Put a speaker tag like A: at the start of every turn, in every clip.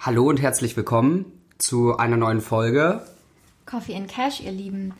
A: Hallo und herzlich willkommen zu einer neuen Folge.
B: Coffee and Cash, ihr Lieben.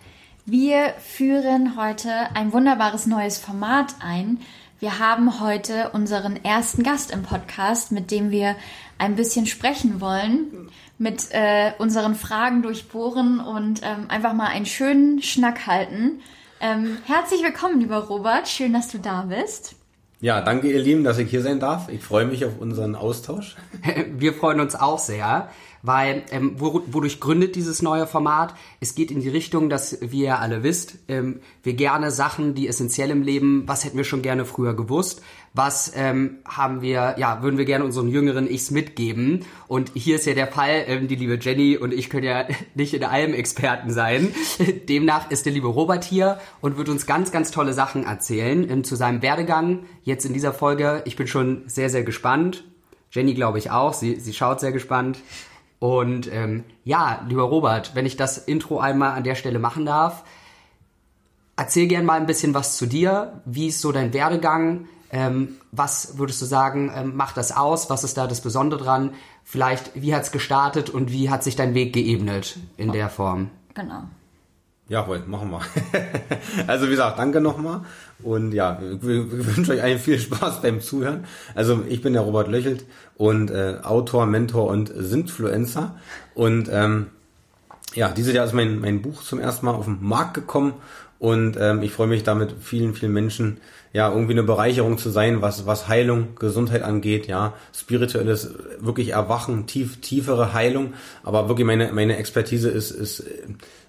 B: Wir führen heute ein wunderbares neues Format ein. Wir haben heute unseren ersten Gast im Podcast, mit dem wir ein bisschen sprechen wollen, mit äh, unseren Fragen durchbohren und ähm, einfach mal einen schönen Schnack halten. Ähm, herzlich willkommen, lieber Robert. Schön, dass du da bist.
C: Ja, danke ihr Lieben, dass ich hier sein darf. Ich freue mich auf unseren Austausch.
A: Wir freuen uns auch sehr, weil ähm, wodurch gründet dieses neue Format? Es geht in die Richtung, dass wie ihr alle wisst, ähm, wir gerne Sachen, die essentiell im Leben, was hätten wir schon gerne früher gewusst, was ähm, haben wir, ja, würden wir gerne unseren jüngeren Ichs mitgeben. Und hier ist ja der Fall, ähm, die liebe Jenny und ich können ja nicht in allem Experten sein. Demnach ist der liebe Robert hier und wird uns ganz, ganz tolle Sachen erzählen ähm, zu seinem Werdegang. Jetzt in dieser Folge, ich bin schon sehr, sehr gespannt. Jenny glaube ich auch, sie, sie schaut sehr gespannt. Und ähm, ja, lieber Robert, wenn ich das Intro einmal an der Stelle machen darf, erzähl gern mal ein bisschen was zu dir. Wie ist so dein Werdegang? Ähm, was würdest du sagen, ähm, macht das aus? Was ist da das Besondere dran? Vielleicht, wie hat es gestartet und wie hat sich dein Weg geebnet in der Form?
B: Genau.
C: Jawohl, machen wir. also wie gesagt, danke nochmal. Und ja, wir, wir wünschen euch allen viel Spaß beim Zuhören. Also ich bin der Robert Löchelt und äh, Autor, Mentor und Sintfluencer. Und ähm, ja, dieses Jahr ist mein, mein Buch zum ersten Mal auf den Markt gekommen und ähm, ich freue mich damit vielen, vielen Menschen ja irgendwie eine Bereicherung zu sein, was was Heilung, Gesundheit angeht, ja, spirituelles wirklich Erwachen, tief tiefere Heilung, aber wirklich meine meine Expertise ist ist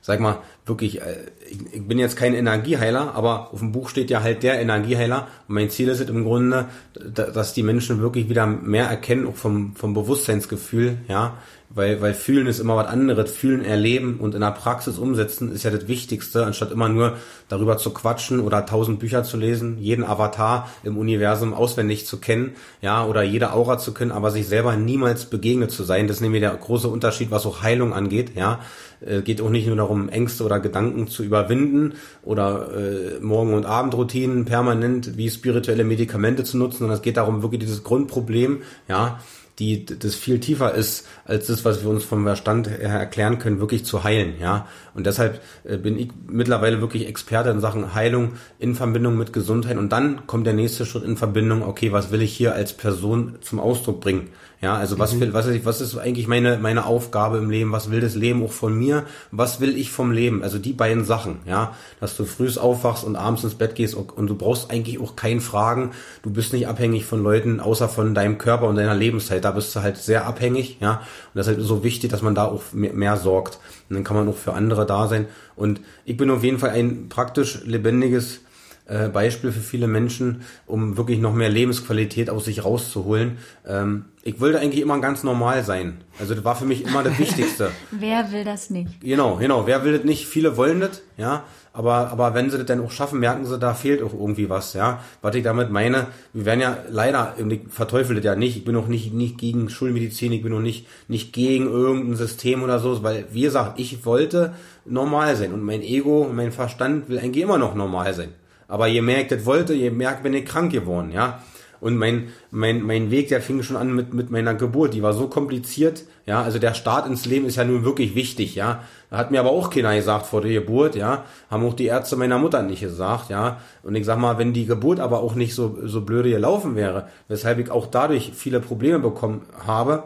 C: sag mal wirklich äh, ich, bin jetzt kein Energieheiler, aber auf dem Buch steht ja halt der Energieheiler. Und mein Ziel ist es im Grunde, dass die Menschen wirklich wieder mehr erkennen auch vom vom Bewusstseinsgefühl, ja, weil, weil fühlen ist immer was anderes. Fühlen, erleben und in der Praxis umsetzen ist ja das Wichtigste, anstatt immer nur darüber zu quatschen oder tausend Bücher zu lesen, jeden Avatar im Universum auswendig zu kennen, ja, oder jede Aura zu kennen, aber sich selber niemals begegnet zu sein. Das ist nämlich der große Unterschied, was auch Heilung angeht, ja. Äh, geht auch nicht nur darum, Ängste oder Gedanken zu überwinden oder äh, Morgen- und Abendroutinen permanent wie spirituelle Medikamente zu nutzen, sondern es geht darum, wirklich dieses Grundproblem, ja, die das viel tiefer ist als das, was wir uns vom Verstand her erklären können, wirklich zu heilen, ja. Und deshalb äh, bin ich mittlerweile wirklich Experte in Sachen Heilung in Verbindung mit Gesundheit. Und dann kommt der nächste Schritt in Verbindung, okay, was will ich hier als Person zum Ausdruck bringen? Ja, also was mhm. will, was ist, was ist eigentlich meine, meine Aufgabe im Leben? Was will das Leben auch von mir? Was will ich vom Leben? Also die beiden Sachen, ja, dass du frühs aufwachst und abends ins Bett gehst und du brauchst eigentlich auch keinen Fragen. Du bist nicht abhängig von Leuten, außer von deinem Körper und deiner Lebenszeit. Da bist du halt sehr abhängig, ja. Und deshalb ist es so wichtig, dass man da auch mehr, mehr sorgt. Und dann kann man auch für andere da sein. Und ich bin auf jeden Fall ein praktisch lebendiges äh, Beispiel für viele Menschen, um wirklich noch mehr Lebensqualität aus sich rauszuholen. Ähm, ich wollte eigentlich immer ganz normal sein. Also das war für mich immer das Wichtigste.
B: wer will das nicht?
C: Genau, genau. Wer will das nicht? Viele wollen das, ja. Aber, aber wenn sie das dann auch schaffen, merken sie, da fehlt auch irgendwie was, ja. Was ich damit meine, wir werden ja leider, ich verteufel das ja nicht, ich bin auch nicht, nicht gegen Schulmedizin, ich bin auch nicht, nicht gegen irgendein System oder so, weil, wie gesagt, ich wollte normal sein und mein Ego, mein Verstand will eigentlich immer noch normal sein. Aber je mehr ich das wollte, je mehr bin ich krank geworden, ja. Und mein, mein, mein Weg, der fing schon an mit, mit meiner Geburt. Die war so kompliziert, ja. Also der Start ins Leben ist ja nun wirklich wichtig, ja. Hat mir aber auch keiner gesagt vor der Geburt, ja. Haben auch die Ärzte meiner Mutter nicht gesagt, ja. Und ich sag mal, wenn die Geburt aber auch nicht so, so blöde gelaufen wäre, weshalb ich auch dadurch viele Probleme bekommen habe,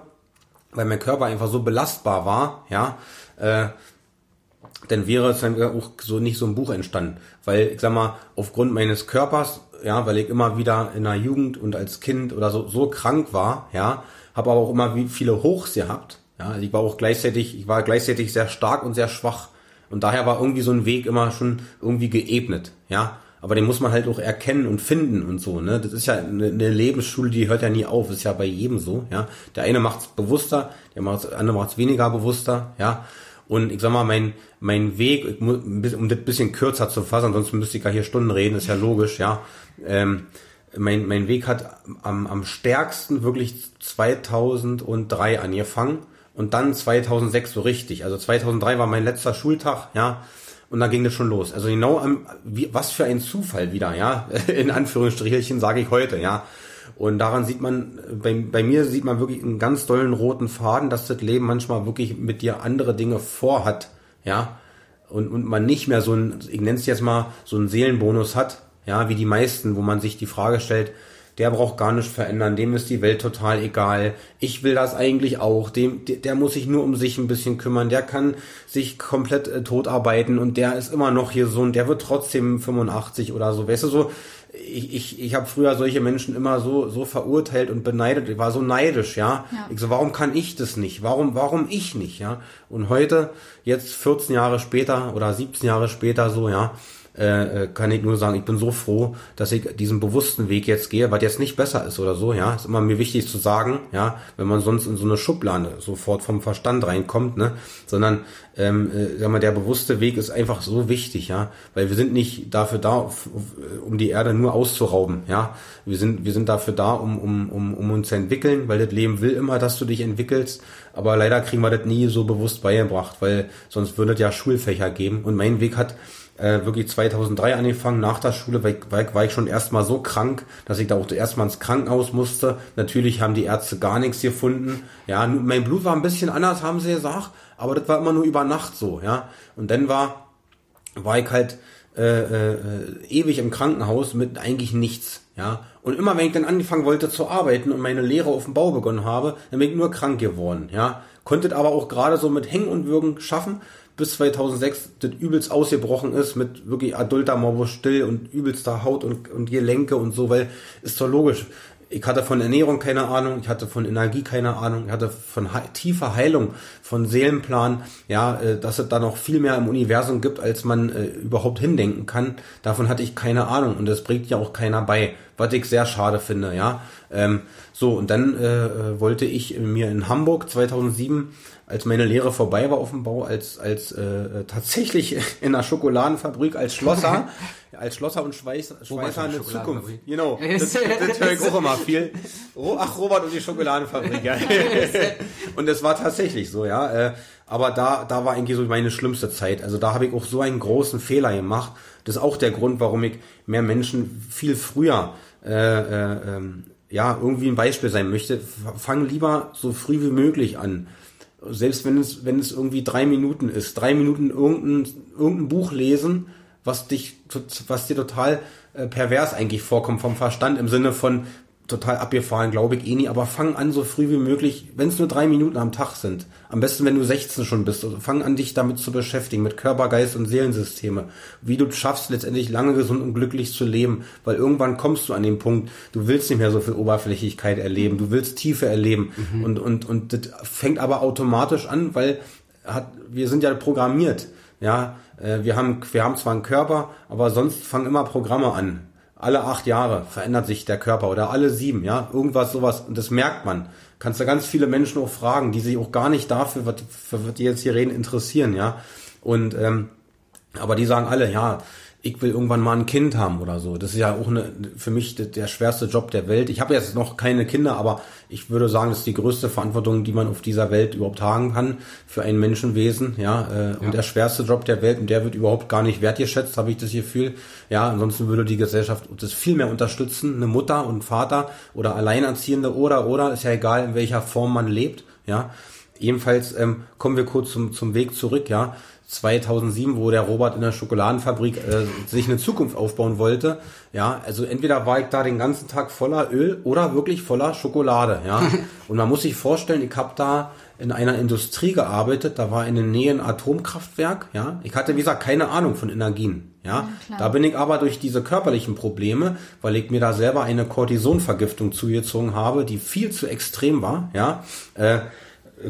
C: weil mein Körper einfach so belastbar war, ja, äh, dann wäre es dann auch so nicht so ein Buch entstanden. Weil, ich sag mal, aufgrund meines Körpers, ja, weil ich immer wieder in der Jugend und als Kind oder so, so krank war, ja, habe aber auch immer wie viele Hochs gehabt. Ja, ich war auch gleichzeitig, ich war gleichzeitig sehr stark und sehr schwach. Und daher war irgendwie so ein Weg immer schon irgendwie geebnet, ja. Aber den muss man halt auch erkennen und finden und so, ne. Das ist ja eine, eine Lebensschule, die hört ja nie auf. Ist ja bei jedem so, ja. Der eine macht's bewusster, der macht's, der andere macht's weniger bewusster, ja. Und ich sag mal, mein, mein Weg, um das bisschen kürzer zu fassen, ansonsten müsste ich gar hier Stunden reden, ist ja logisch, ja. Ähm, mein, mein Weg hat am, am stärksten wirklich 2003 angefangen und dann 2006 so richtig. Also 2003 war mein letzter Schultag, ja. Und dann ging das schon los. Also genau am, wie, was für ein Zufall wieder, ja. In Anführungsstrichelchen sage ich heute, ja. Und daran sieht man, bei, bei mir sieht man wirklich einen ganz dollen roten Faden, dass das Leben manchmal wirklich mit dir andere Dinge vorhat, ja. Und, und man nicht mehr so ein, ich nenne es jetzt mal, so einen Seelenbonus hat, ja, wie die meisten, wo man sich die Frage stellt, der braucht gar nicht verändern, dem ist die Welt total egal. Ich will das eigentlich auch. Dem, der muss sich nur um sich ein bisschen kümmern. Der kann sich komplett äh, totarbeiten und der ist immer noch hier so und der wird trotzdem 85 oder so. Weißt du so? Ich, ich, ich habe früher solche Menschen immer so so verurteilt und beneidet. Ich war so neidisch, ja? ja. Ich so, warum kann ich das nicht? Warum warum ich nicht, ja? Und heute, jetzt 14 Jahre später oder 17 Jahre später so, ja, äh, äh, kann ich nur sagen, ich bin so froh, dass ich diesen bewussten Weg jetzt gehe, was jetzt nicht besser ist oder so, ja. Ist immer mir wichtig zu sagen, ja, wenn man sonst in so eine Schublade sofort vom Verstand reinkommt, ne, sondern ähm, äh, sag mal, der bewusste Weg ist einfach so wichtig, ja, weil wir sind nicht dafür da, um die Erde nur auszurauben, ja. Wir sind, wir sind dafür da, um, um, um, um uns zu entwickeln, weil das Leben will immer, dass du dich entwickelst, aber leider kriegen wir das nie so bewusst beigebracht, weil sonst würde es ja Schulfächer geben und mein Weg hat äh, wirklich 2003 angefangen, nach der Schule war ich, war ich schon erstmal so krank, dass ich da auch erstmal ins Krankenhaus musste. Natürlich haben die Ärzte gar nichts gefunden. Ja, mein Blut war ein bisschen anders, haben sie gesagt, aber das war immer nur über Nacht so, ja. Und dann war, war ich halt äh, äh, ewig im Krankenhaus mit eigentlich nichts, ja. Und immer wenn ich dann angefangen wollte zu arbeiten und meine Lehre auf dem Bau begonnen habe, dann bin ich nur krank geworden, ja. Konntet aber auch gerade so mit Hängen und Würgen schaffen, bis 2006 das übelst ausgebrochen ist mit wirklich adulter Morbus still und übelster Haut und, und Gelenke und so, weil ist doch logisch. Ich hatte von Ernährung keine Ahnung, ich hatte von Energie keine Ahnung, ich hatte von he tiefer Heilung, von Seelenplan, ja, äh, dass es da noch viel mehr im Universum gibt, als man äh, überhaupt hindenken kann. Davon hatte ich keine Ahnung und das bringt ja auch keiner bei, was ich sehr schade finde, ja. Ähm, so, und dann äh, wollte ich mir in Hamburg 2007 als meine Lehre vorbei war auf dem Bau, als, als äh, tatsächlich in einer Schokoladenfabrik als Schlosser, als Schlosser und Schweiß, Schweißer eine Zukunft. Genau, das, das höre ich auch immer viel. Ach, Robert und die Schokoladenfabrik, ja. und es war tatsächlich so, ja. Äh, aber da, da war eigentlich so meine schlimmste Zeit. Also da habe ich auch so einen großen Fehler gemacht. Das ist auch der Grund, warum ich mehr Menschen viel früher äh, äh, ähm, ja irgendwie ein Beispiel sein möchte. Fang lieber so früh wie möglich an selbst wenn es, wenn es irgendwie drei Minuten ist, drei Minuten irgendein, irgendein Buch lesen, was dich, was dir total äh, pervers eigentlich vorkommt vom Verstand im Sinne von, total abgefahren, glaube ich eh nie, aber fang an so früh wie möglich, wenn es nur drei Minuten am Tag sind. Am besten, wenn du 16 schon bist. Also fang an, dich damit zu beschäftigen, mit Körper, Geist und Seelensysteme. Wie du schaffst, letztendlich lange gesund und glücklich zu leben. Weil irgendwann kommst du an den Punkt, du willst nicht mehr so viel Oberflächlichkeit erleben, du willst Tiefe erleben. Mhm. Und, und, und das fängt aber automatisch an, weil hat, wir sind ja programmiert. Ja, äh, wir haben, wir haben zwar einen Körper, aber sonst fangen immer Programme an alle acht Jahre verändert sich der Körper oder alle sieben, ja, irgendwas sowas und das merkt man. Kannst du ganz viele Menschen auch fragen, die sich auch gar nicht dafür, was, für was die jetzt hier reden, interessieren, ja. Und ähm, aber die sagen alle, ja, ich will irgendwann mal ein Kind haben oder so. Das ist ja auch eine, für mich der schwerste Job der Welt. Ich habe jetzt noch keine Kinder, aber ich würde sagen, das ist die größte Verantwortung, die man auf dieser Welt überhaupt tragen kann für ein Menschenwesen. Ja, äh, ja. und der schwerste Job der Welt und der wird überhaupt gar nicht wertgeschätzt, habe ich das Gefühl. Ja, ansonsten würde die Gesellschaft das viel mehr unterstützen. Eine Mutter und Vater oder Alleinerziehende oder oder ist ja egal, in welcher Form man lebt. Ja, Jedenfalls ähm, kommen wir kurz zum, zum Weg zurück, ja. 2007, wo der Robert in der Schokoladenfabrik äh, sich eine Zukunft aufbauen wollte. Ja, also entweder war ich da den ganzen Tag voller Öl oder wirklich voller Schokolade. Ja, und man muss sich vorstellen, ich habe da in einer Industrie gearbeitet, da war in der Nähe ein Atomkraftwerk. Ja, ich hatte wie gesagt keine Ahnung von Energien. Ja, ja da bin ich aber durch diese körperlichen Probleme, weil ich mir da selber eine Cortisonvergiftung zugezogen habe, die viel zu extrem war. Ja. Äh,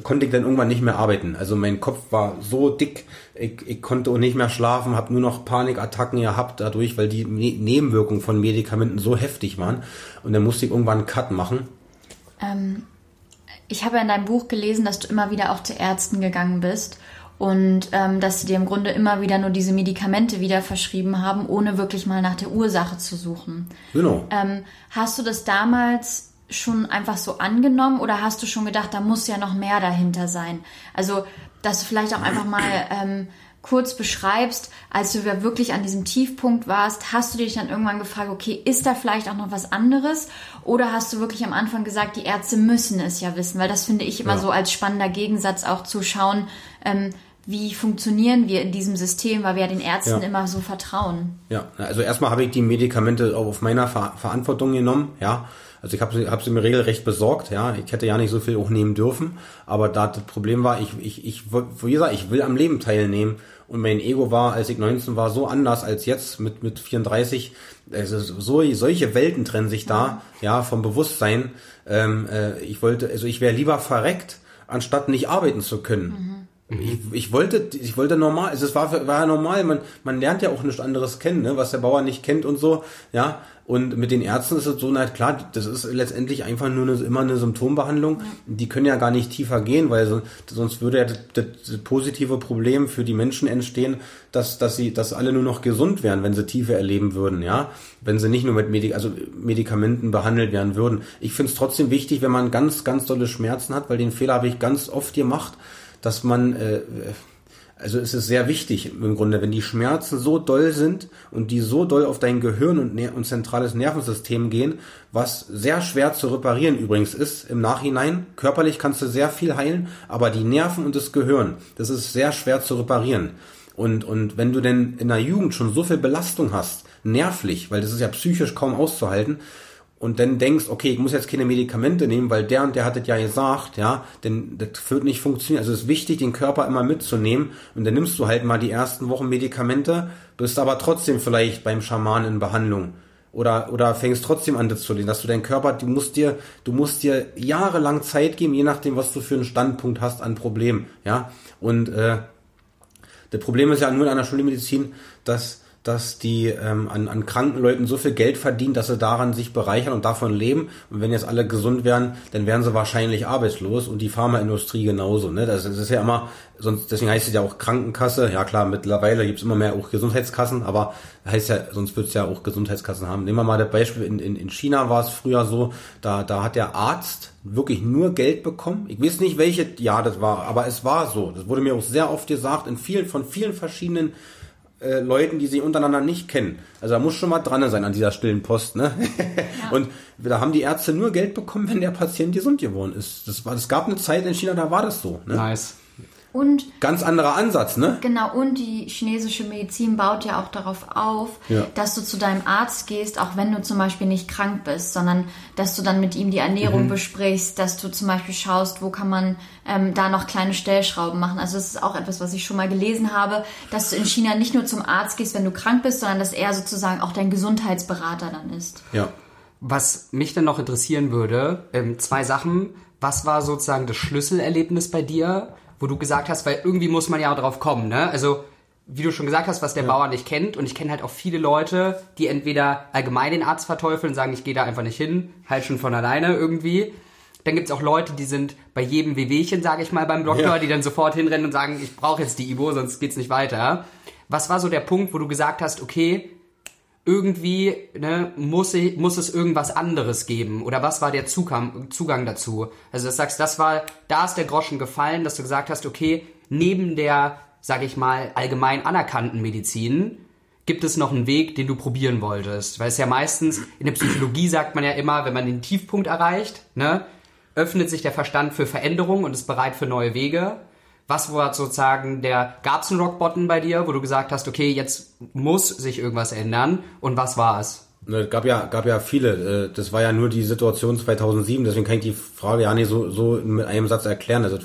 C: konnte ich dann irgendwann nicht mehr arbeiten. Also mein Kopf war so dick, ich, ich konnte auch nicht mehr schlafen, habe nur noch Panikattacken gehabt dadurch, weil die ne Nebenwirkungen von Medikamenten so heftig waren. Und dann musste ich irgendwann einen Cut machen.
B: Ähm, ich habe in deinem Buch gelesen, dass du immer wieder auch zu Ärzten gegangen bist und ähm, dass sie dir im Grunde immer wieder nur diese Medikamente wieder verschrieben haben, ohne wirklich mal nach der Ursache zu suchen.
C: Genau.
B: Ähm, hast du das damals schon einfach so angenommen oder hast du schon gedacht, da muss ja noch mehr dahinter sein? Also, dass du vielleicht auch einfach mal ähm, kurz beschreibst, als du wirklich an diesem Tiefpunkt warst, hast du dich dann irgendwann gefragt, okay, ist da vielleicht auch noch was anderes? Oder hast du wirklich am Anfang gesagt, die Ärzte müssen es ja wissen? Weil das finde ich immer ja. so als spannender Gegensatz auch zu schauen, ähm, wie funktionieren wir in diesem System, weil wir ja den Ärzten ja. immer so vertrauen.
C: Ja, also erstmal habe ich die Medikamente auch auf meiner Ver Verantwortung genommen, ja. Also ich habe sie, hab sie mir regelrecht besorgt, ja. Ich hätte ja nicht so viel auch nehmen dürfen, aber da das Problem war, ich, ich, ich, wie gesagt, ich will am Leben teilnehmen und mein Ego war, als ich 19 war, so anders als jetzt mit, mit 34. Also so, solche Welten trennen sich da, ja, vom Bewusstsein. Ähm, äh, ich wollte, also ich wäre lieber verreckt, anstatt nicht arbeiten zu können. Mhm. Ich, ich wollte, ich wollte normal, also es war, war ja normal, man, man lernt ja auch nichts anderes kennen, ne, was der Bauer nicht kennt und so, ja. Und mit den Ärzten ist es so, na klar, das ist letztendlich einfach nur eine, immer eine Symptombehandlung. Die können ja gar nicht tiefer gehen, weil so, sonst würde ja das, das, das, positive Problem für die Menschen entstehen, dass, dass sie, dass alle nur noch gesund wären, wenn sie Tiefe erleben würden, ja. Wenn sie nicht nur mit Medik also Medikamenten behandelt werden würden. Ich finde es trotzdem wichtig, wenn man ganz, ganz dolle Schmerzen hat, weil den Fehler habe ich ganz oft gemacht dass man, äh, also es ist sehr wichtig im Grunde, wenn die Schmerzen so doll sind und die so doll auf dein Gehirn und, und zentrales Nervensystem gehen, was sehr schwer zu reparieren übrigens ist im Nachhinein. Körperlich kannst du sehr viel heilen, aber die Nerven und das Gehirn, das ist sehr schwer zu reparieren. Und, und wenn du denn in der Jugend schon so viel Belastung hast, nervlich, weil das ist ja psychisch kaum auszuhalten, und dann denkst, okay, ich muss jetzt keine Medikamente nehmen, weil der und der hat es ja gesagt, ja, denn das wird nicht funktionieren. Also es ist wichtig, den Körper immer mitzunehmen und dann nimmst du halt mal die ersten Wochen Medikamente, bist aber trotzdem vielleicht beim Schaman in Behandlung oder oder fängst trotzdem an das zu lesen, dass du deinen Körper, du musst dir, du musst dir jahrelang Zeit geben, je nachdem, was du für einen Standpunkt hast an Problemen, ja. Und äh, das Problem ist ja nur in einer Schulmedizin, dass dass die ähm, an, an kranken Leuten so viel Geld verdienen, dass sie daran sich bereichern und davon leben. Und wenn jetzt alle gesund wären, dann wären sie wahrscheinlich arbeitslos und die Pharmaindustrie genauso. Ne? Das, das ist ja immer, sonst deswegen heißt es ja auch Krankenkasse. Ja klar, mittlerweile gibt's immer mehr auch Gesundheitskassen, aber heißt ja, sonst wird's ja auch Gesundheitskassen haben. Nehmen wir mal das Beispiel, in, in, in China war es früher so, da, da hat der Arzt wirklich nur Geld bekommen. Ich weiß nicht, welche Jahr das war, aber es war so. Das wurde mir auch sehr oft gesagt, in vielen, von vielen verschiedenen äh, Leuten, die sich untereinander nicht kennen. Also da muss schon mal dran sein an dieser stillen Post. Ne? Ja. Und da haben die Ärzte nur Geld bekommen, wenn der Patient gesund geworden ist. Das war, es gab eine Zeit in China, da war das so. Ne?
A: Nice.
B: Und
C: ganz anderer Ansatz, ne?
B: Genau, und die chinesische Medizin baut ja auch darauf auf, ja. dass du zu deinem Arzt gehst, auch wenn du zum Beispiel nicht krank bist, sondern dass du dann mit ihm die Ernährung mhm. besprichst, dass du zum Beispiel schaust, wo kann man ähm, da noch kleine Stellschrauben machen. Also das ist auch etwas, was ich schon mal gelesen habe, dass du in China nicht nur zum Arzt gehst, wenn du krank bist, sondern dass er sozusagen auch dein Gesundheitsberater dann ist.
C: Ja.
A: Was mich dann noch interessieren würde, ähm, zwei Sachen. Was war sozusagen das Schlüsselerlebnis bei dir? Wo du gesagt hast, weil irgendwie muss man ja drauf kommen, ne? Also, wie du schon gesagt hast, was der ja. Bauer nicht kennt. Und ich kenne halt auch viele Leute, die entweder allgemein den Arzt verteufeln und sagen, ich gehe da einfach nicht hin, halt schon von alleine irgendwie. Dann gibt's auch Leute, die sind bei jedem Wehwehchen, sage ich mal, beim Doktor, ja. die dann sofort hinrennen und sagen, ich brauche jetzt die Ibo, sonst geht's nicht weiter. Was war so der Punkt, wo du gesagt hast, okay, irgendwie ne, muss, ich, muss es irgendwas anderes geben? Oder was war der Zugang, Zugang dazu? Also du sagst, das war, da ist der Groschen gefallen, dass du gesagt hast, okay, neben der, sag ich mal, allgemein anerkannten Medizin gibt es noch einen Weg, den du probieren wolltest. Weil es ja meistens, in der Psychologie sagt man ja immer, wenn man den Tiefpunkt erreicht, ne, öffnet sich der Verstand für Veränderung und ist bereit für neue Wege. Was war sozusagen der, gab es einen Rockbottom bei dir, wo du gesagt hast, okay, jetzt muss sich irgendwas ändern und was war es?
C: Ne, gab ja, gab ja viele. Äh, das war ja nur die Situation 2007, deswegen kann ich die Frage ja nicht so, so mit einem Satz erklären. Also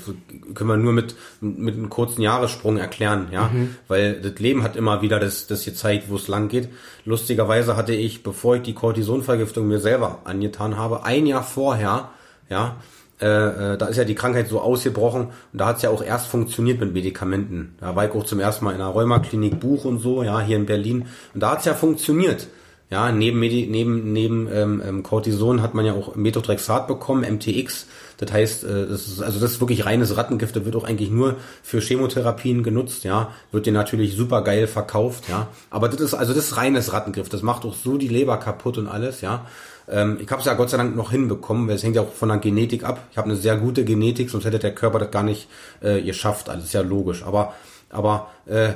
C: können wir nur mit, mit einem kurzen Jahressprung erklären, ja. Mhm. Weil das Leben hat immer wieder das, das gezeigt, wo es lang geht. Lustigerweise hatte ich, bevor ich die Cortisonvergiftung mir selber angetan habe, ein Jahr vorher, ja, äh, äh, da ist ja die Krankheit so ausgebrochen und da hat es ja auch erst funktioniert mit Medikamenten. Da war ich auch zum ersten Mal in einer Rheumaklinik Buch und so, ja, hier in Berlin. Und da hat es ja funktioniert. Ja, neben, Medi neben, neben ähm, ähm, Cortison hat man ja auch Methotrexat bekommen, MTX. Das heißt, äh, das ist, also das ist wirklich reines Rattengift, das wird auch eigentlich nur für Chemotherapien genutzt, ja. Wird dir natürlich super geil verkauft, ja. Aber das ist, also das ist reines Rattengift. Das macht auch so die Leber kaputt und alles, ja. Ähm, ich habe es ja Gott sei Dank noch hinbekommen, weil es hängt ja auch von der Genetik ab. Ich habe eine sehr gute Genetik, sonst hätte der Körper das gar nicht äh, geschafft. Alles ist ja logisch. Aber Aber äh,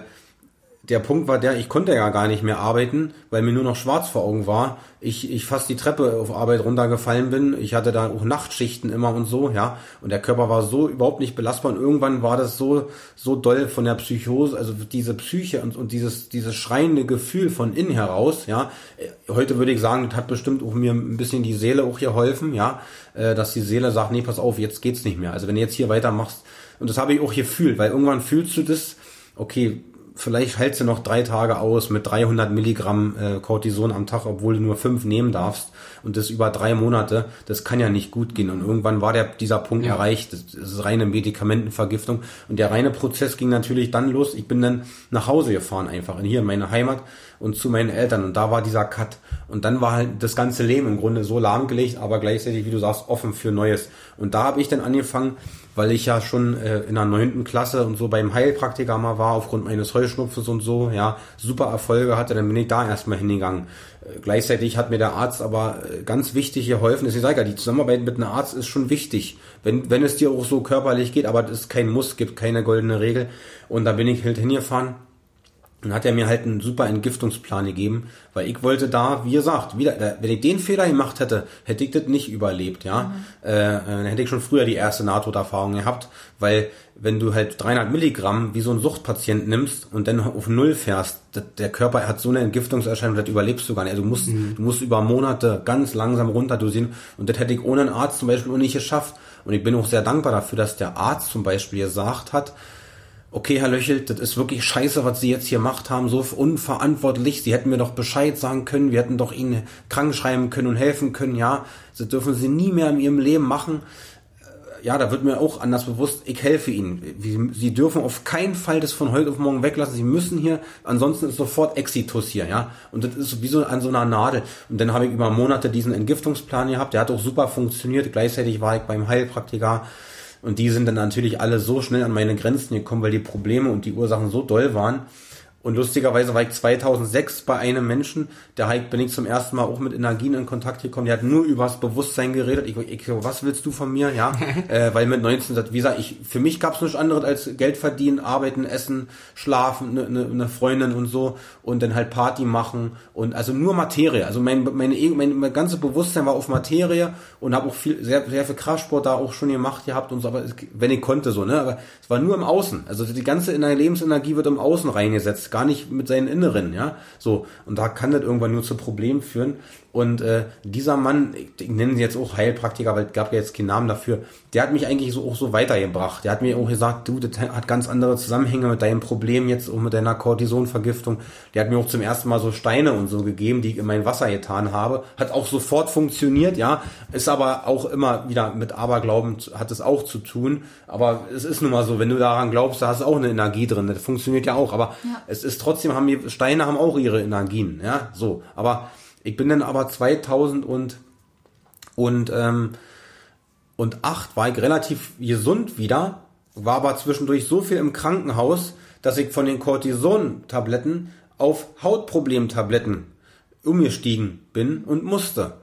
C: der Punkt war der, ich konnte ja gar nicht mehr arbeiten, weil mir nur noch schwarz vor Augen war. Ich, ich fast die Treppe auf Arbeit runtergefallen bin. Ich hatte da auch Nachtschichten immer und so, ja. Und der Körper war so überhaupt nicht belastbar. Und irgendwann war das so, so doll von der Psychose, also diese Psyche und, und dieses, dieses schreiende Gefühl von innen heraus, ja. Heute würde ich sagen, das hat bestimmt auch mir ein bisschen die Seele auch geholfen, ja. Äh, dass die Seele sagt, nee, pass auf, jetzt geht's nicht mehr. Also wenn du jetzt hier weitermachst, und das habe ich auch gefühlt, weil irgendwann fühlst du das, okay, vielleicht hältst du noch drei Tage aus mit 300 Milligramm äh, Cortison am Tag, obwohl du nur fünf nehmen darfst und das über drei Monate, das kann ja nicht gut gehen. Und irgendwann war der, dieser Punkt ja. erreicht, das ist reine Medikamentenvergiftung. Und der reine Prozess ging natürlich dann los. Ich bin dann nach Hause gefahren einfach, hier in meine Heimat und zu meinen Eltern. Und da war dieser Cut. Und dann war halt das ganze Leben im Grunde so lahmgelegt, aber gleichzeitig, wie du sagst, offen für Neues. Und da habe ich dann angefangen, weil ich ja schon äh, in der neunten Klasse und so beim Heilpraktiker mal war, aufgrund meines Heuschnupfens und so, ja, super Erfolge hatte, dann bin ich da erstmal hingegangen. Äh, gleichzeitig hat mir der Arzt aber äh, ganz wichtig geholfen. Ich sage ja, die Zusammenarbeit mit einem Arzt ist schon wichtig, wenn, wenn es dir auch so körperlich geht, aber es ist kein Muss, gibt keine goldene Regel. Und da bin ich halt hingefahren dann hat er mir halt einen super Entgiftungsplan gegeben, weil ich wollte da, wie gesagt, wieder, wenn ich den Fehler gemacht hätte, hätte ich das nicht überlebt, ja. Mhm. Äh, dann hätte ich schon früher die erste Nahtoderfahrung gehabt, weil wenn du halt 300 Milligramm wie so ein Suchtpatient nimmst und dann auf Null fährst, das, der Körper hat so eine Entgiftungserscheinung, das überlebst du gar nicht. Also du musst, mhm. du musst über Monate ganz langsam runterdosieren und das hätte ich ohne einen Arzt zum Beispiel auch nicht geschafft. Und ich bin auch sehr dankbar dafür, dass der Arzt zum Beispiel gesagt hat, okay, Herr Löchel, das ist wirklich scheiße, was Sie jetzt hier gemacht haben, so unverantwortlich. Sie hätten mir doch Bescheid sagen können, wir hätten doch Ihnen krank schreiben können und helfen können, ja. Das dürfen Sie nie mehr in Ihrem Leben machen. Äh, ja, da wird mir auch anders bewusst, ich helfe Ihnen. Sie dürfen auf keinen Fall das von heute auf morgen weglassen. Sie müssen hier, ansonsten ist sofort Exitus hier, ja. Und das ist wie so an so einer Nadel. Und dann habe ich über Monate diesen Entgiftungsplan gehabt, der hat auch super funktioniert. Gleichzeitig war ich beim Heilpraktiker und die sind dann natürlich alle so schnell an meine Grenzen gekommen, weil die Probleme und die Ursachen so doll waren, und lustigerweise war ich 2006 bei einem Menschen, der halt bin ich zum ersten Mal auch mit Energien in Kontakt gekommen. Der hat nur übers Bewusstsein geredet. Ich, ich so, was willst du von mir? Ja, äh, weil mit 19, wie gesagt, ich für mich gab es nichts anderes als Geld verdienen, arbeiten, essen, schlafen, eine ne, ne Freundin und so und dann halt Party machen und also nur Materie. Also mein meine, mein, mein ganze Bewusstsein war auf Materie und habe auch viel sehr sehr viel Kraftsport da auch schon gemacht gehabt und so, aber wenn ich konnte so ne, aber es war nur im Außen. Also die ganze Lebensenergie wird im Außen reingesetzt gar nicht mit seinen Inneren, ja. So, und da kann das irgendwann nur zu Problemen führen. Und äh, dieser Mann, ich, ich nenne ihn jetzt auch Heilpraktiker, weil es gab ja jetzt keinen Namen dafür, der hat mich eigentlich so auch so weitergebracht. Der hat mir auch gesagt, du, das hat ganz andere Zusammenhänge mit deinem Problem jetzt, auch mit deiner Cortisonvergiftung. Der hat mir auch zum ersten Mal so Steine und so gegeben, die ich in mein Wasser getan habe. Hat auch sofort funktioniert, ja. Ist aber auch immer wieder mit Aberglauben hat es auch zu tun. Aber es ist nun mal so, wenn du daran glaubst, da hast du auch eine Energie drin. Das funktioniert ja auch. Aber ja. es ist trotzdem, haben die Steine haben auch ihre Energien, ja. So. Aber ich bin dann aber 2000 und, und, ähm, und 8 war ich relativ gesund wieder, war aber zwischendurch so viel im Krankenhaus, dass ich von den Cortison-Tabletten auf Hautproblemtabletten umgestiegen bin und musste.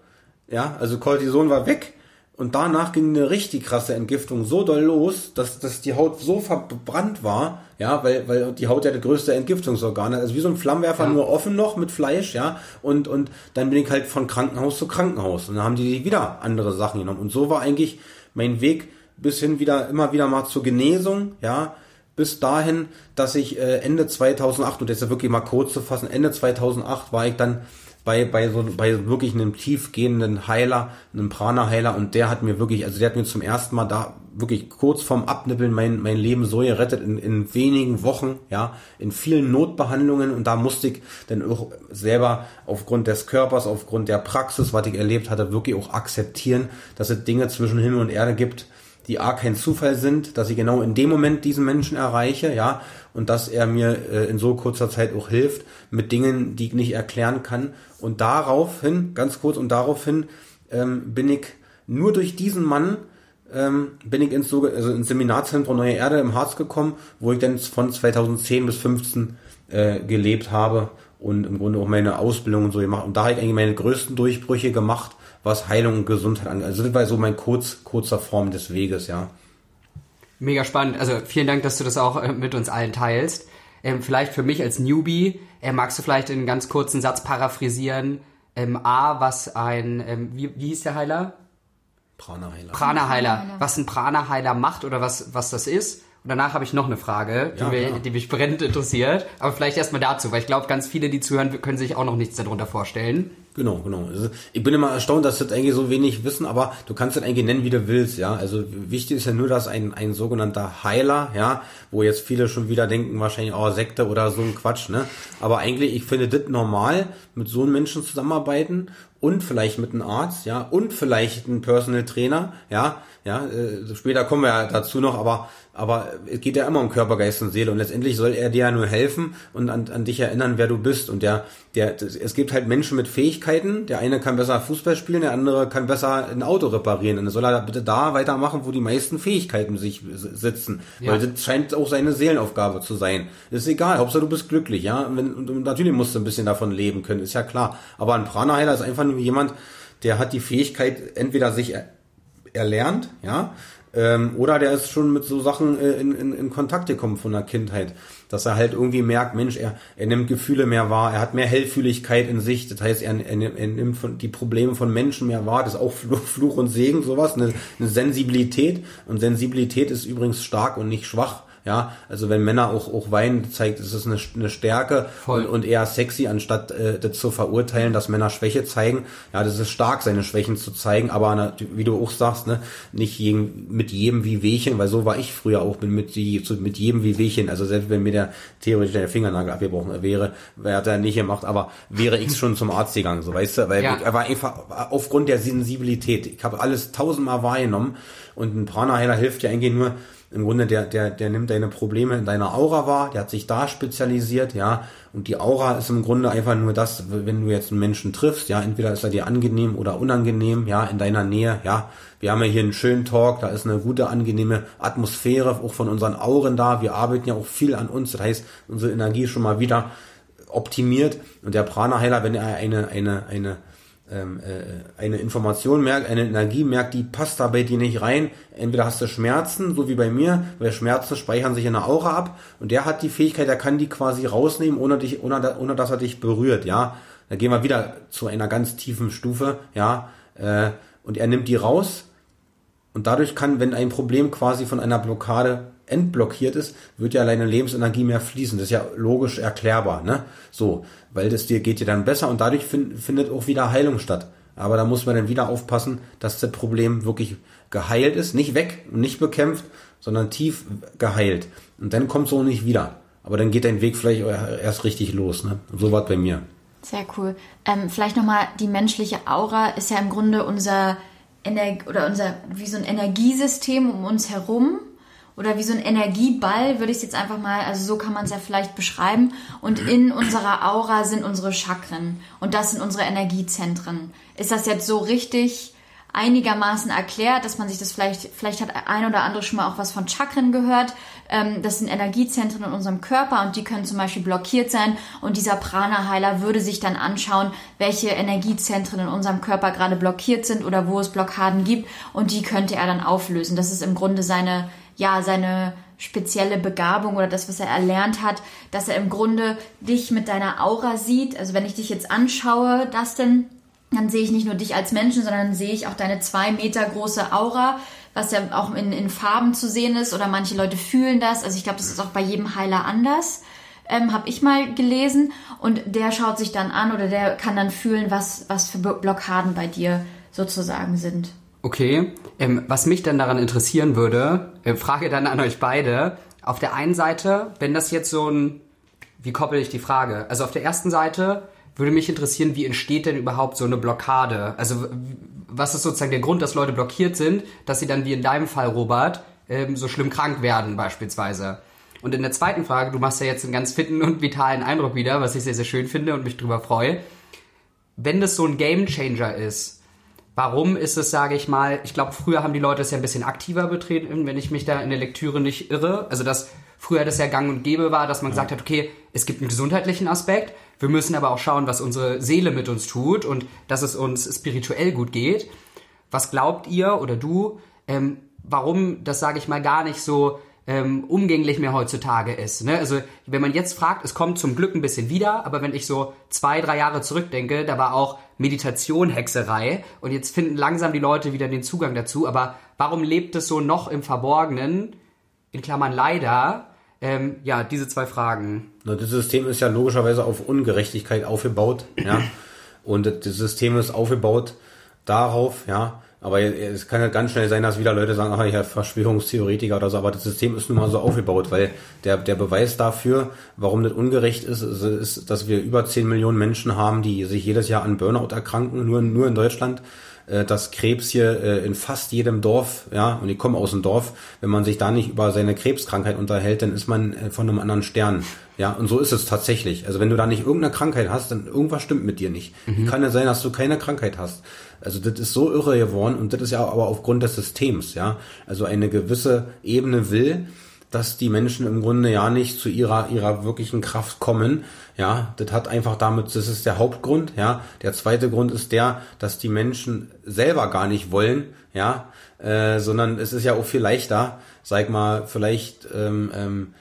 C: Ja, also Cortison war weg und danach ging eine richtig krasse Entgiftung so doll los, dass, dass die Haut so verbrannt war, ja, weil, weil die Haut ja der größte Entgiftungsorgan ist. Also wie so ein Flammenwerfer ja. nur offen noch mit Fleisch, ja. Und, und dann bin ich halt von Krankenhaus zu Krankenhaus. Und dann haben die wieder andere Sachen genommen. Und so war eigentlich mein Weg bis hin wieder, immer wieder mal zur Genesung, ja. Bis dahin, dass ich äh, Ende 2008, und jetzt wirklich mal kurz zu fassen, Ende 2008 war ich dann bei, bei so, bei wirklich einem tiefgehenden Heiler, einem Prana-Heiler und der hat mir wirklich, also der hat mir zum ersten Mal da wirklich kurz vorm Abnippeln mein, mein Leben so gerettet in, in wenigen Wochen, ja, in vielen Notbehandlungen und da musste ich dann auch selber aufgrund des Körpers, aufgrund der Praxis, was ich erlebt hatte, wirklich auch akzeptieren, dass es Dinge zwischen Himmel und Erde gibt, die A kein Zufall sind, dass ich genau in dem Moment diesen Menschen erreiche, ja, und dass er mir äh, in so kurzer Zeit auch hilft mit Dingen, die ich nicht erklären kann. Und daraufhin, ganz kurz, und daraufhin ähm, bin ich nur durch diesen Mann ähm, bin ich ins, so, also ins Seminarzentrum Neue Erde im Harz gekommen, wo ich dann von 2010 bis 15 äh, gelebt habe und im Grunde auch meine Ausbildung und so gemacht. Und da habe ich eigentlich meine größten Durchbrüche gemacht was Heilung und Gesundheit angeht. Also das war so mein kurz, kurzer Form des Weges, ja.
A: Mega spannend. Also vielen Dank, dass du das auch äh, mit uns allen teilst. Ähm, vielleicht für mich als Newbie, äh, magst du vielleicht in einen ganz kurzen Satz paraphrasieren, ähm, A, was ein, ähm, wie, wie hieß der Heiler?
C: Prana-Heiler.
A: Prana-Heiler. Was ein Prana-Heiler macht oder was, was das ist. Und danach habe ich noch eine Frage, die,
C: Ja,
A: mir,
C: klar.
A: die mich brennend interessiert. Aber vielleicht erstmal dazu, weil ich glaube, ganz viele, die zuhören, können sich auch noch nichts darunter vorstellen.
C: Genau, genau. Also ich bin immer erstaunt, dass das eigentlich so wenig wissen, aber du kannst das eigentlich nennen, wie du willst, ja. Also wichtig ist ja nur, dass ein, ein sogenannter Heiler, ja, wo jetzt viele schon wieder denken, wahrscheinlich, oh, Sekte oder so ein Quatsch, ne. Aber eigentlich, ich finde das normal, mit so einem Menschen zusammenarbeiten und vielleicht mit einem Arzt, ja, und vielleicht ein Personal Trainer, ja, ja, äh, später kommen wir ja dazu noch, aber aber es geht ja immer um Körper, Geist und Seele. Und letztendlich soll er dir ja nur helfen und an, an dich erinnern, wer du bist. Und der der das, es gibt halt Menschen mit Fähigkeiten, der eine kann besser Fußball spielen, der andere kann besser ein Auto reparieren. Und dann soll er bitte da weitermachen, wo die meisten Fähigkeiten sich sitzen,
A: Ja.
C: weil das scheint auch seine Seelenaufgabe zu sein. ist egal, Hauptsache du bist glücklich, ja, und wenn, und natürlich musst du ein bisschen davon leben können, ist ja klar, aber ein Prana-Heiler ist einfach nur jemand, der hat die Fähigkeit, entweder sich er, erlernt, ja, ähm, oder der ist schon mit so Sachen äh, in, in, in Kontakt gekommen von der Kindheit, dass er halt irgendwie merkt, Mensch, er, er nimmt Gefühle mehr wahr, er hat mehr Hellfühligkeit in sich, das heißt, er, er, nimmt- er nimmt von, die Probleme von Menschen mehr wahr, das ist auch Fluch, Fluch und Segen, sowas, eine, eine Sensibilität und Sensibilität ist übrigens stark und nicht schwach. Ja, also wenn Männer auch, auch weinen, zeigt es ist eine, eine Stärke
A: Voll.
C: und, und eher sexy, anstatt äh, das zu verurteilen, dass Männer Schwäche zeigen. Ja, das ist stark, seine Schwächen zu zeigen, aber na, wie du auch sagst, ne, nicht jeden, mit jedem wie Wehchen, weil so war ich früher auch, bin mit, die, so, mit jedem wie Wehchen. Also selbst wenn mir der theoretisch der Fingernagel abgebrochen wäre, wäre hat er nicht gemacht, aber wäre ich schon zum Arzt gegangen, so weißt du, weil
A: Ja.
C: er war einfach aufgrund der Sensibilität. Ich habe alles tausendmal wahrgenommen und ein Prana-Heiler hilft ja eigentlich nur, im Grunde, der, der, der nimmt deine Probleme in deiner Aura wahr, der hat sich da spezialisiert, ja, und die Aura ist im Grunde einfach nur das, wenn du jetzt einen Menschen triffst, ja, entweder ist er dir angenehm oder unangenehm, ja, in deiner Nähe, ja, wir haben ja hier einen schönen Talk, da ist eine gute, angenehme Atmosphäre, auch von unseren Auren da, wir arbeiten ja auch viel an uns, das heißt, unsere Energie ist schon mal wieder optimiert. Und der Prana-Heiler, wenn er eine, eine, eine, ähm, äh, eine Information merkt, eine Energie merkt, die passt da bei dir nicht rein. Entweder hast du Schmerzen, so wie bei mir, weil Schmerzen speichern sich in der Aura ab und der hat die Fähigkeit, er kann die quasi rausnehmen, ohne, dich, ohne, ohne dass er dich berührt, ja. Da gehen wir wieder zu einer ganz tiefen Stufe, ja. Äh, und er nimmt die raus und dadurch kann, wenn ein Problem quasi von einer Blockade entblockiert ist, wird ja deine Lebensenergie mehr fließen. Das ist ja logisch erklärbar, ne? So, weil das dir geht dir dann besser und dadurch fin findet auch wieder Heilung statt. Aber da muss man dann wieder aufpassen, dass das Problem wirklich geheilt ist, nicht weg und nicht bekämpft, sondern tief geheilt. Und dann kommt so nicht wieder. Aber dann geht dein Weg vielleicht erst richtig los, ne? So war bei mir.
B: Sehr cool. Ähm, vielleicht nochmal, die menschliche Aura ist ja im Grunde unser Ener oder unser, wie so ein Energiesystem um uns herum. Oder wie so ein Energieball, würde ich es jetzt einfach mal, also so kann man es ja vielleicht beschreiben. Und in unserer Aura sind unsere Chakren. Und das sind unsere Energiezentren. Ist das jetzt so richtig einigermaßen erklärt, dass man sich das vielleicht, vielleicht hat ein oder andere schon mal auch was von Chakren gehört. Ähm, das sind Energiezentren in unserem Körper und die können zum Beispiel blockiert sein. Und dieser Prana-Heiler würde sich dann anschauen, welche Energiezentren in unserem Körper gerade blockiert sind oder wo es Blockaden gibt. Und die könnte er dann auflösen. Das ist im Grunde seine, ja, seine spezielle Begabung oder das, was er erlernt hat, dass er im Grunde dich mit deiner Aura sieht. Also wenn ich dich jetzt anschaue, Dustin, dann sehe ich nicht nur dich als Menschen, sondern sehe ich auch deine zwei Meter große Aura, was ja auch in, in Farben zu sehen ist oder manche Leute fühlen das. Also ich glaube, das ist auch bei jedem Heiler anders, ähm, habe ich mal gelesen. Und der schaut sich dann an oder der kann dann fühlen, was, was für Blockaden bei dir sozusagen sind.
A: Okay, ähm, was mich dann daran interessieren würde, äh, Frage dann an euch beide. Auf der einen Seite, wenn das jetzt so ein, wie koppel ich die Frage? Also auf der ersten Seite würde mich interessieren, wie entsteht denn überhaupt so eine Blockade? Also was ist sozusagen der Grund, dass Leute blockiert sind, dass sie dann wie in deinem Fall, Robert, ähm, so schlimm krank werden beispielsweise? Und in der zweiten Frage, du machst ja jetzt einen ganz fitten und vitalen Eindruck wieder, was ich sehr, sehr schön finde und mich drüber freue. Wenn das so ein Gamechanger ist, Warum ist es, sage ich mal, ich glaube, früher haben die Leute es ja ein bisschen aktiver betreten, wenn ich mich da in der Lektüre nicht irre. Also, dass früher das ja gang und gäbe war, dass man gesagt hat, okay, es gibt einen gesundheitlichen Aspekt, wir müssen aber auch schauen, was unsere Seele mit uns tut und dass es uns spirituell gut geht. Was glaubt ihr oder du, ähm, warum das, sage ich mal, gar nicht so ähm, umgänglich mehr heutzutage ist. Ne? Also wenn man jetzt fragt, es kommt zum Glück ein bisschen wieder, aber wenn ich so zwei, drei Jahre zurückdenke, da war auch Meditation Hexerei und jetzt finden langsam die Leute wieder den Zugang dazu. Aber warum lebt es so noch im Verborgenen? In Klammern leider. Ähm, ja, diese zwei Fragen.
C: Na, das System ist ja logischerweise auf Ungerechtigkeit aufgebaut, ja. Und das System ist aufgebaut darauf, ja, aber es kann ja ganz schnell sein, dass wieder Leute sagen, ach ja, Verschwörungstheoretiker oder so, aber das System ist nun mal so aufgebaut, weil der, der Beweis dafür, warum das ungerecht ist, ist, ist, dass wir über 10 Millionen Menschen haben, die sich jedes Jahr an Burnout erkranken, nur, nur in Deutschland äh, dass Krebs hier äh, in fast jedem Dorf, ja, und ich komme aus dem Dorf, wenn man sich da nicht über seine Krebskrankheit unterhält, dann ist man äh, von einem anderen Stern. Ja, und so ist es tatsächlich. Also wenn du da nicht irgendeine Krankheit hast, dann irgendwas stimmt mit dir nicht. Mhm. Kann ja sein, dass du keine Krankheit hast. Also das ist so irre geworden und das ist ja aber aufgrund des Systems, ja. Also eine gewisse Ebene will, dass die Menschen im Grunde ja nicht zu ihrer, ihrer wirklichen Kraft kommen. Ja, das hat einfach damit, das ist der Hauptgrund, ja. Der zweite Grund ist der, dass die Menschen selber gar nicht wollen, ja, äh, sondern es ist ja auch viel leichter, sag mal, vielleicht ähm, ähm,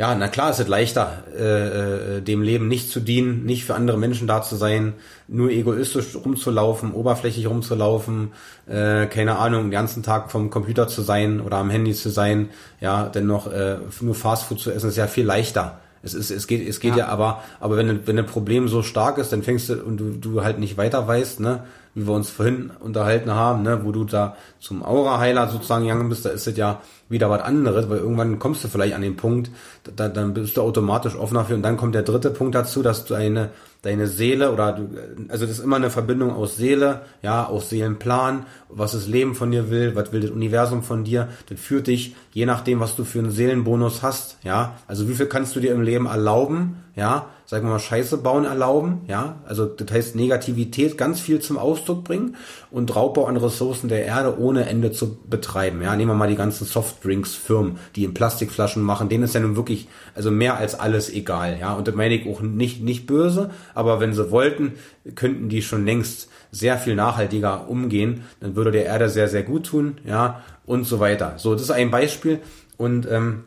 C: ja, na klar, es ist leichter, äh, äh, dem Leben nicht zu dienen, nicht für andere Menschen da zu sein, nur egoistisch rumzulaufen, oberflächlich rumzulaufen, äh, keine Ahnung, den ganzen Tag vom Computer zu sein oder am Handy zu sein, ja, dennoch äh, nur Fastfood zu essen, ist ja viel leichter. Es ist, es geht, es geht ja, ja aber, aber wenn, wenn ein Problem so stark ist, dann fängst du und du, du halt nicht weiter weißt, ne, wie wir uns vorhin unterhalten haben, ne, wo du da zum Aura-Heiler sozusagen gegangen bist, da ist es ja wieder was anderes, weil irgendwann kommst du vielleicht an den Punkt, da, dann bist du automatisch offener für. Und dann kommt der dritte Punkt dazu, dass du eine deine Seele oder du, also das ist immer eine Verbindung aus Seele, ja, aus Seelenplan, was das Leben von dir will, was will das Universum von dir, das führt dich, je nachdem, was du für einen Seelenbonus hast, ja, also wie viel kannst du dir im Leben erlauben, ja, sagen wir mal Scheiße bauen erlauben, ja, also das heißt Negativität ganz viel zum Ausdruck bringen und Raubbau an Ressourcen der Erde ohne Ende zu betreiben, ja, nehmen wir mal die ganzen Softdrinks-Firmen, die in Plastikflaschen machen, denen ist ja nun wirklich, also mehr als alles egal, ja, und das meine ich auch nicht, nicht böse, aber wenn sie wollten, könnten die schon längst sehr viel nachhaltiger umgehen, dann würde der Erde sehr, sehr gut tun, ja, und so weiter. So, das ist ein Beispiel und ähm,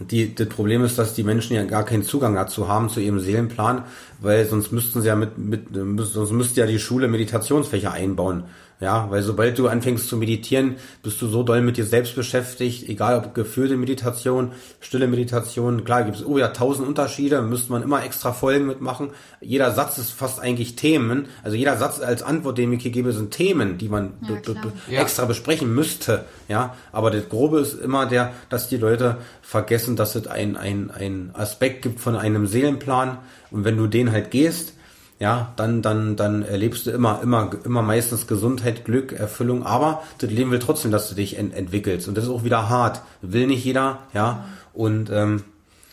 C: die, das Problem ist, dass die Menschen ja gar keinen Zugang dazu haben, zu ihrem Seelenplan, weil sonst müssten sie ja mit, mit sonst müsste ja die Schule Meditationsfächer einbauen. Ja, weil sobald du anfängst zu meditieren, bist du so doll mit dir selbst beschäftigt, egal ob geführte Meditation, stille Meditation, klar gibt es oh ja tausend Unterschiede, müsste man immer extra Folgen mitmachen. Jeder Satz ist fast eigentlich Themen, also jeder Satz als Antwort, den ich hier gebe, sind Themen, die man ja, be be ja. extra besprechen müsste. Ja, aber das Grobe ist immer der, dass die Leute vergessen, dass es ein, ein, ein Aspekt gibt von einem Seelenplan und wenn du den halt gehst, ja, dann, dann, dann erlebst du immer, immer, immer meistens Gesundheit, Glück, Erfüllung, aber das Leben will trotzdem, dass du dich ent entwickelst. Und das ist auch wieder hart. Will nicht jeder, ja. Und ähm,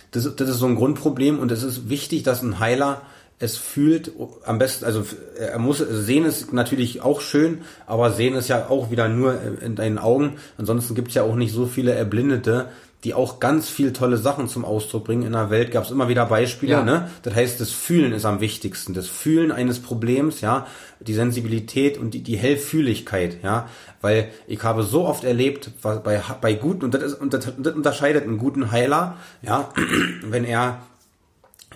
C: das, das ist so ein Grundproblem und es ist wichtig, dass ein Heiler es fühlt, am besten, also er muss sehen ist natürlich auch schön, aber sehen ist ja auch wieder nur in deinen Augen. Ansonsten gibt es ja auch nicht so viele Erblindete, die auch ganz viel tolle Sachen zum Ausdruck bringen in der Welt. Gab es immer wieder Beispiele. Ja. Ne? Das heißt, das Fühlen ist am wichtigsten. Das Fühlen eines Problems, ja, die Sensibilität und die, die Hellfühligkeit, ja, weil ich habe so oft erlebt bei bei guten und das, ist, und das, das unterscheidet einen guten Heiler, ja, wenn er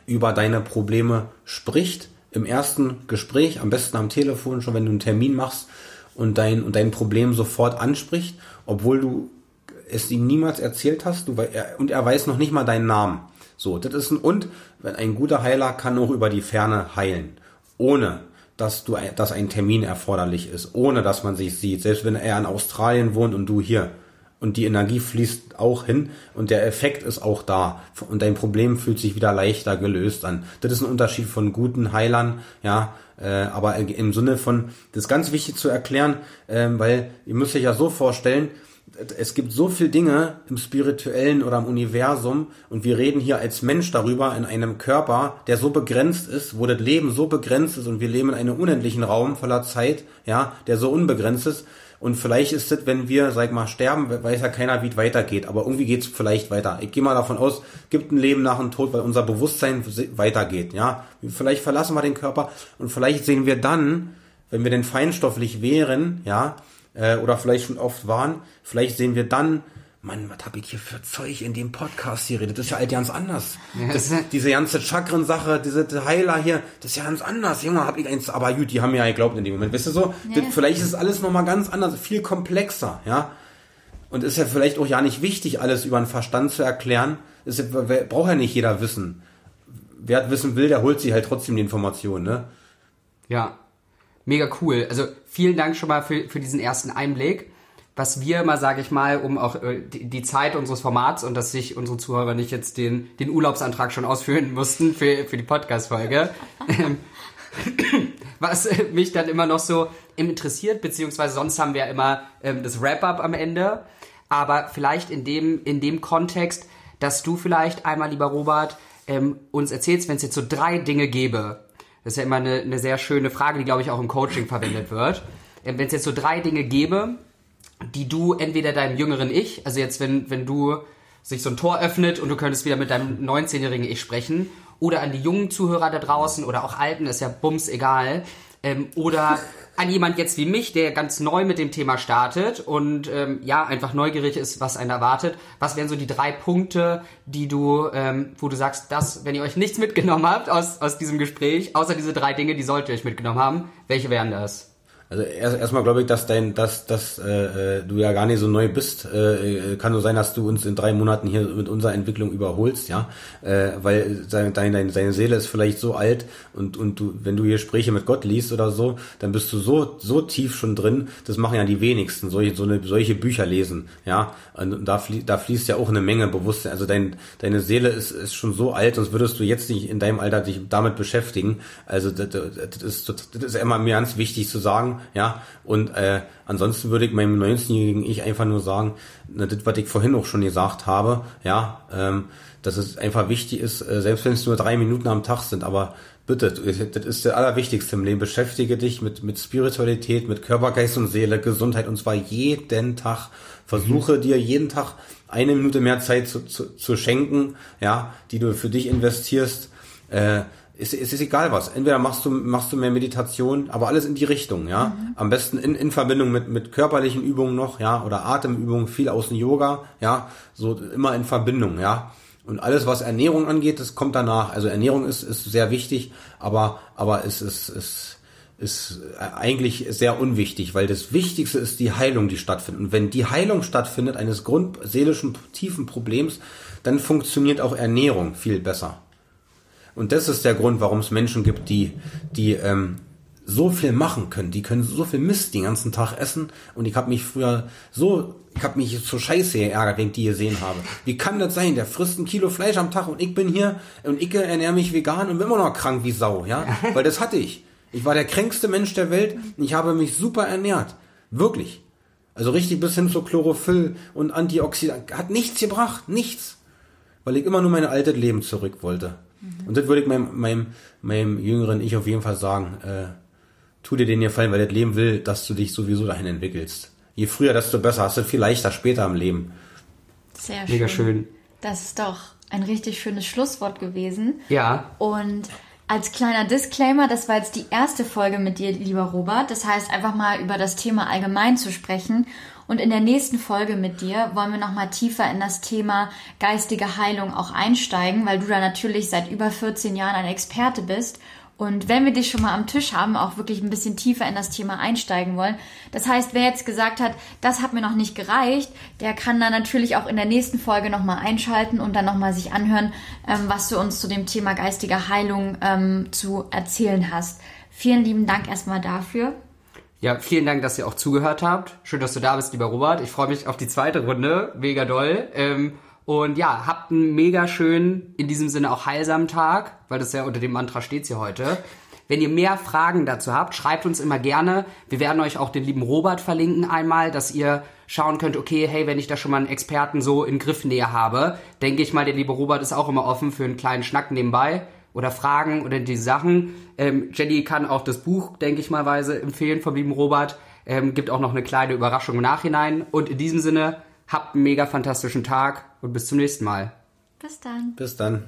C: über deine Probleme spricht im ersten Gespräch, am besten am Telefon schon, wenn du einen Termin machst und dein und dein Problem sofort anspricht, obwohl du es ihm niemals erzählt hast du, er, und er weiß noch nicht mal deinen Namen. So, das ist ein, und ein guter Heiler kann auch über die Ferne heilen, ohne dass du, dass ein Termin erforderlich ist, ohne dass man sich sieht. Selbst wenn er in Australien wohnt und du hier. Und die Energie fließt auch hin und der Effekt ist auch da. Und dein Problem fühlt sich wieder leichter gelöst an. Das ist ein Unterschied von guten Heilern, ja, äh, aber im Sinne von, das ist ganz wichtig zu erklären, äh, weil ihr müsst euch ja so vorstellen, es gibt so viele Dinge im spirituellen oder im Universum und wir reden hier als Mensch darüber in einem Körper, der so begrenzt ist, wo das Leben so begrenzt ist und wir leben in einem unendlichen Raum voller Zeit, ja, der so unbegrenzt ist. Und vielleicht ist es, wenn wir, sag mal, sterben, weiß ja keiner, wie es weitergeht. Aber irgendwie geht es vielleicht weiter. Ich gehe mal davon aus, gibt ein Leben nach dem Tod, weil unser Bewusstsein weitergeht. Ja, vielleicht verlassen wir den Körper und vielleicht sehen wir dann, wenn wir denn feinstofflich wären, ja, äh, oder vielleicht schon oft waren, vielleicht sehen wir dann, Mann, was habe ich hier für Zeug in dem Podcast hier redet? Das ist ja halt ganz anders.
A: Ja,
C: das, diese ganze Chakren-Sache, diese Heiler hier, das ist ja ganz anders. Junge, hab ich eins, aber gut, die haben mir ja geglaubt in dem Moment. Weißt du so?
B: Ja.
C: Das, vielleicht ist alles nochmal ganz anders, viel komplexer, ja. Und ist ja vielleicht auch ja nicht wichtig, alles über den Verstand zu erklären. Ist, braucht ja nicht jeder wissen. Wer wissen will, der holt sich halt trotzdem die Informationen, ne?
A: Ja, mega cool. Also vielen Dank schon mal für, für diesen ersten Einblick. Was wir mal, sage ich mal, um auch äh, die, die Zeit unseres Formats und dass sich unsere Zuhörer nicht jetzt den, den Urlaubsantrag schon ausfüllen mussten für, für die Podcast-Folge. Was äh, mich dann immer noch so interessiert, beziehungsweise sonst haben wir ja immer ähm, das Wrap-up am Ende. Aber vielleicht in dem, in dem Kontext, dass du vielleicht einmal, lieber Robert, ähm, uns erzählst, wenn es jetzt so drei Dinge gäbe. Das ist ja immer eine, eine sehr schöne Frage, die, glaube ich, auch im Coaching verwendet wird. Ähm, wenn es jetzt so drei Dinge gäbe, die du entweder deinem jüngeren Ich, also jetzt, wenn, wenn du sich so ein Tor öffnet und du könntest wieder mit deinem 19-jährigen Ich sprechen, oder an die jungen Zuhörer da draußen oder auch alten, ist ja bums egal, ähm, oder an jemand jetzt wie mich, der ganz neu mit dem Thema startet und ähm, ja, einfach neugierig ist, was einen erwartet. Was wären so die drei Punkte, die du, ähm, wo du sagst, das, wenn ihr euch nichts mitgenommen habt aus, aus diesem Gespräch, außer diese drei Dinge, die solltet ihr euch mitgenommen haben, welche wären das?
C: Also erst erstmal glaube ich, dass dein, dass, dass äh, äh, du ja gar nicht so neu bist. Äh, äh, kann nur sein, dass du uns in drei Monaten hier mit unserer Entwicklung überholst, ja, äh, weil deine, deine, deine Seele ist vielleicht so alt und und du, wenn du hier Gespräche mit Gott liest oder so, dann bist du so so tief schon drin. Das machen ja die wenigsten, solche so eine, solche Bücher lesen, ja. Und da fließt da fließt ja auch eine Menge Bewusstsein. Also dein, deine Seele ist ist schon so alt, sonst würdest du jetzt nicht in deinem Alter dich damit beschäftigen. Also das, das, ist, das ist immer mir ganz wichtig zu sagen, ja. Und äh, ansonsten würde ich meinem 19-jährigen Ich einfach nur sagen, na, das, was ich vorhin auch schon gesagt habe, ja, ähm, dass es einfach wichtig ist, äh, selbst wenn es nur drei Minuten am Tag sind, aber bitte, das ist das Allerwichtigste im Leben. Beschäftige dich mit, mit Spiritualität, mit Körper, Geist und Seele, Gesundheit und zwar jeden Tag. Versuche dir jeden Tag eine Minute mehr Zeit zu, zu, zu schenken, ja, die du für dich investierst. Äh, es, es ist egal was. Entweder machst du, machst du mehr Meditation, aber alles in die Richtung, ja. Am besten in, in Verbindung mit, mit körperlichen Übungen noch, ja, oder Atemübungen, viel aus dem Yoga, ja, so immer in Verbindung, ja. Und alles, was Ernährung angeht, das kommt danach. Also Ernährung ist, ist sehr wichtig, aber, aber es ist, ist, ist eigentlich sehr unwichtig, weil das Wichtigste ist die Heilung, die stattfindet. Und wenn die Heilung stattfindet, eines grundseelischen tiefen Problems, dann funktioniert auch Ernährung viel besser. Und das ist der Grund, warum es Menschen gibt, die, die ähm, so viel machen können. Die können so viel Mist den ganzen Tag essen. Und ich habe mich früher so, ich habe mich so scheiße geärgert, wenn ich die gesehen habe. Wie kann das sein? Der frisst ein Kilo Fleisch am Tag und ich bin hier und ich ernähre mich vegan und bin immer noch krank wie Sau, ja? Weil das hatte ich. Ich war der kränkste Mensch der Welt und ich habe mich super ernährt. Wirklich. Also richtig bis hin zu Chlorophyll und Antioxidant. Hat nichts gebracht. Nichts. Weil ich immer nur mein altes Leben zurück wollte. Und das würde ich meinem, meinem, meinem jüngeren Ich auf jeden Fall sagen. Äh, tu dir den Gefallen, weil das Leben will, dass du dich sowieso dahin entwickelst. Je früher, desto besser. Hast du viel leichter später im Leben.
B: Sehr
A: Mega schön.
B: Das ist doch ein richtig schönes Schlusswort gewesen.
A: Ja,
B: Und als kleiner Disclaimer, das war jetzt die erste Folge mit dir, lieber Robert. Das heißt, einfach mal über das Thema allgemein zu sprechen. Und in der nächsten Folge mit dir wollen wir nochmal tiefer in das Thema geistige Heilung auch einsteigen, weil du da natürlich seit über 14 Jahren ein Experte bist. Und wenn wir dich schon mal am Tisch haben, auch wirklich ein bisschen tiefer in das Thema einsteigen wollen. Das heißt, wer jetzt gesagt hat, das hat mir noch nicht gereicht, der kann dann natürlich auch in der nächsten Folge nochmal einschalten und dann nochmal sich anhören, ähm, was du uns zu dem Thema geistige Heilung ähm, zu erzählen hast. Vielen lieben Dank erstmal dafür.
A: Ja, vielen Dank, dass ihr auch zugehört habt. Schön, dass du da bist, lieber Robert. Ich freue mich auf die zweite Runde. Mega doll. Ähm, und ja, habt einen mega schönen, in diesem Sinne auch heilsamen Tag, weil das ja unter dem Mantra steht hier heute. Wenn ihr mehr Fragen dazu habt, schreibt uns immer gerne. Wir werden euch auch den lieben Robert verlinken einmal, dass ihr schauen könnt, okay, hey, wenn ich da schon mal einen Experten so in Griffnähe habe, denke ich mal, der liebe Robert ist auch immer offen für einen kleinen Schnack nebenbei oder Fragen oder die Sachen. Ähm, Jenny kann auch das Buch, denke ich malweise, empfehlen vom lieben Robert. Ähm, gibt auch noch eine kleine Überraschung im Nachhinein. Und in diesem Sinne, habt einen mega fantastischen Tag und bis zum nächsten Mal.
B: Bis dann.
C: Bis dann.